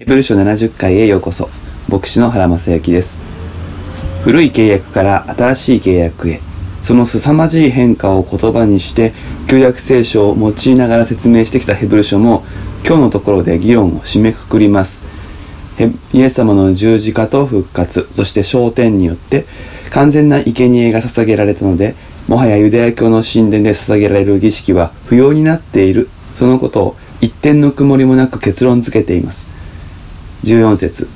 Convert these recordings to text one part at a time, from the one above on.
ヘブル書70回へようこそ。牧師の原正幸です。古い契約から新しい契約へ。その凄まじい変化を言葉にして旧約聖書を用いながら説明してきたヘブル書も今日のところで議論を締めくくります。イエス様の十字架と復活そして昇天によって完全な生贄が捧げられたのでもはやユダヤ教の神殿で捧げられる儀式は不要になっている。そのことを一点の曇りもなく結論付けています。14節。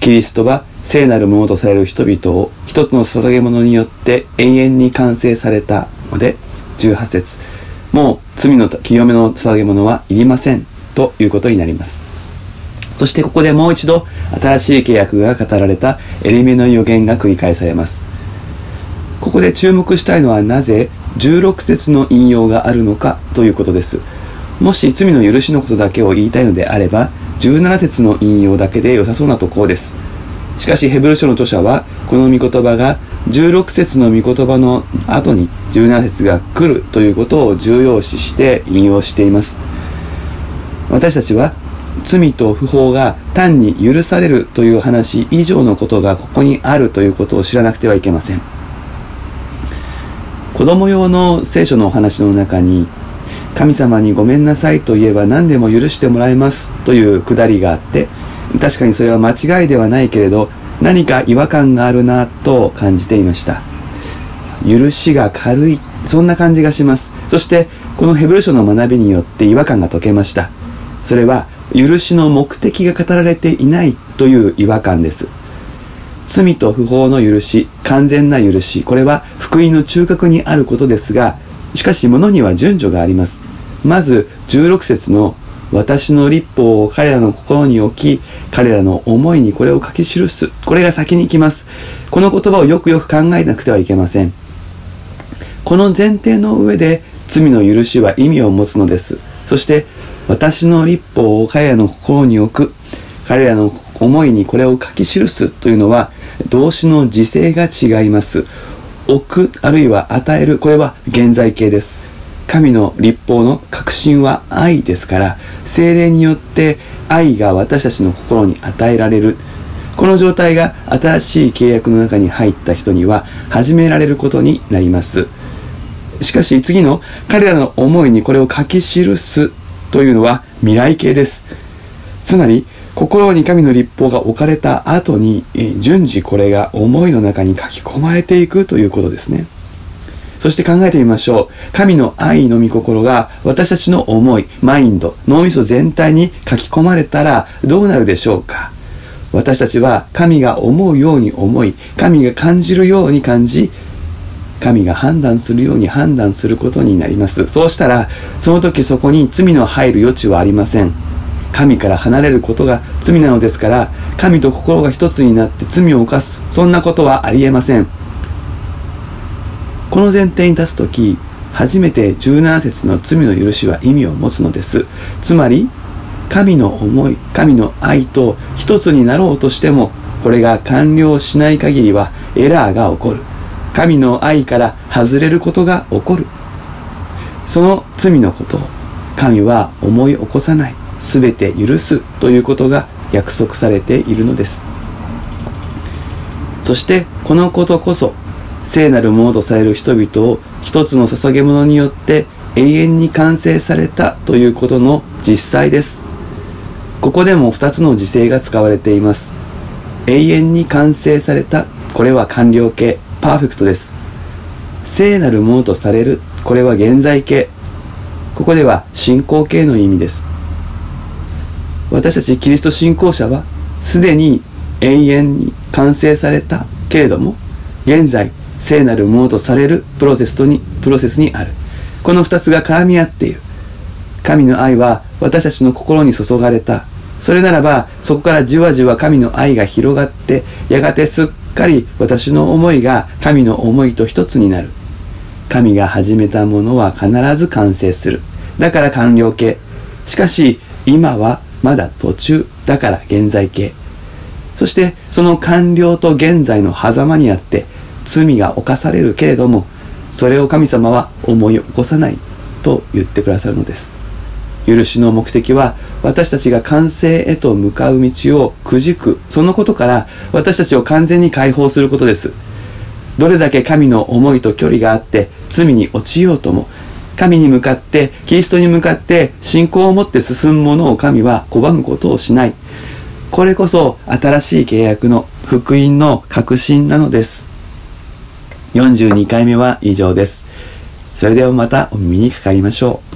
キリストは聖なるものとされる人々を一つの捧げ物によって永遠に完成された。ので18節。もう罪の清めの捧げ物はいりません。ということになります。そしてここでもう一度新しい契約が語られたエリメの予言が繰り返されます。ここで注目したいのはなぜ16節の引用があるのかということです。もし罪の許しのことだけを言いたいのであれば17節の引用だけで良さそうなところです。しかしヘブル書の著者はこの御言葉が16節の御言葉の後に17節が来るということを重要視して引用しています。私たちは罪と不法が単に許されるという話以上のことがここにあるということを知らなくてはいけません。子供用の聖書のお話の中に神様にごめんなさいと言えば何でも許してもらえますというくだりがあって確かにそれは間違いではないけれど何か違和感があるなと感じていました。許しが軽いそんな感じがします。そしてこのヘブル書の学びによって違和感が解けました。それは許しの目的が語られていないという違和感です。罪と不法の許し完全な許し。これは福音の中核にあることですがしかし物には順序があります。まず16節の私の立法を彼らの心に置き彼らの思いにこれを書き記す。これが先に行きます。この言葉をよくよく考えなくてはいけません。この前提の上で罪の許しは意味を持つのです。そして私の立法を彼らの心に置く。彼らの思いにこれを書き記すというのは動詞の時勢が違います。置くあるいは与えるこれは現在形です。神の立法の確信は愛ですから精霊によって愛が私たちの心に与えられる。この状態が新しい契約の中に入った人には始められることになります。しかし次の彼らの思いにこれを書き記すというのは未来形です。つまり心に神の立法が置かれた後に、順次これが思いの中に書き込まれていくということですね。そして考えてみましょう。神の愛の御心が私たちの思い、マインド、脳みそ全体に書き込まれたらどうなるでしょうか私たちは神が思うように思い、神が感じるように感じ、神が判断するように判断することになります。そうしたら、その時そこに罪の入る余地はありません。神から離れることが罪なのですから神と心が一つになって罪を犯すそんなことはありえません。この前提に立つ時初めて17節の罪の許しは意味を持つのです。つまり神の思い神の愛と一つになろうとしてもこれが完了しない限りはエラーが起こる。神の愛から外れることが起こる。その罪のことを神は思い起こさない。全て許すということが約束されているのです。そしてこのことこそ聖なるものとされる人々を一つの捧げ物によって永遠に完成されたということの実際です。ここでも二つの時勢が使われています。永遠に完成されたこれは完了形パーフェクトです。聖なるものとされるこれは現在形ここでは進行形の意味です。私たちキリスト信仰者はすでに永遠に完成されたけれども現在聖なるものとされるプロセスとにプロセスにある。この2つが絡み合っている。神の愛は私たちの心に注がれた。それならばそこからじわじわ神の愛が広がってやがてすっかり私の思いが神の思いと一つになる。神が始めたものは必ず完成する。だから完了形。しかし今はまだ途中だから現在形。そしてその完了と現在の狭間にあって罪が犯されるけれどもそれを神様は思い起こさないと言ってくださるのです。許しの目的は私たちが完成へと向かう道をくじくそのことから私たちを完全に解放することです。どれだけ神の思いと距離があって罪に落ちようとも神に向かってキリストに向かって信仰を持って進むものを神は拒むことをしない。これこそ新しい契約の福音の確信なのです。42回目は以上です。それではまたお耳にかかりましょう。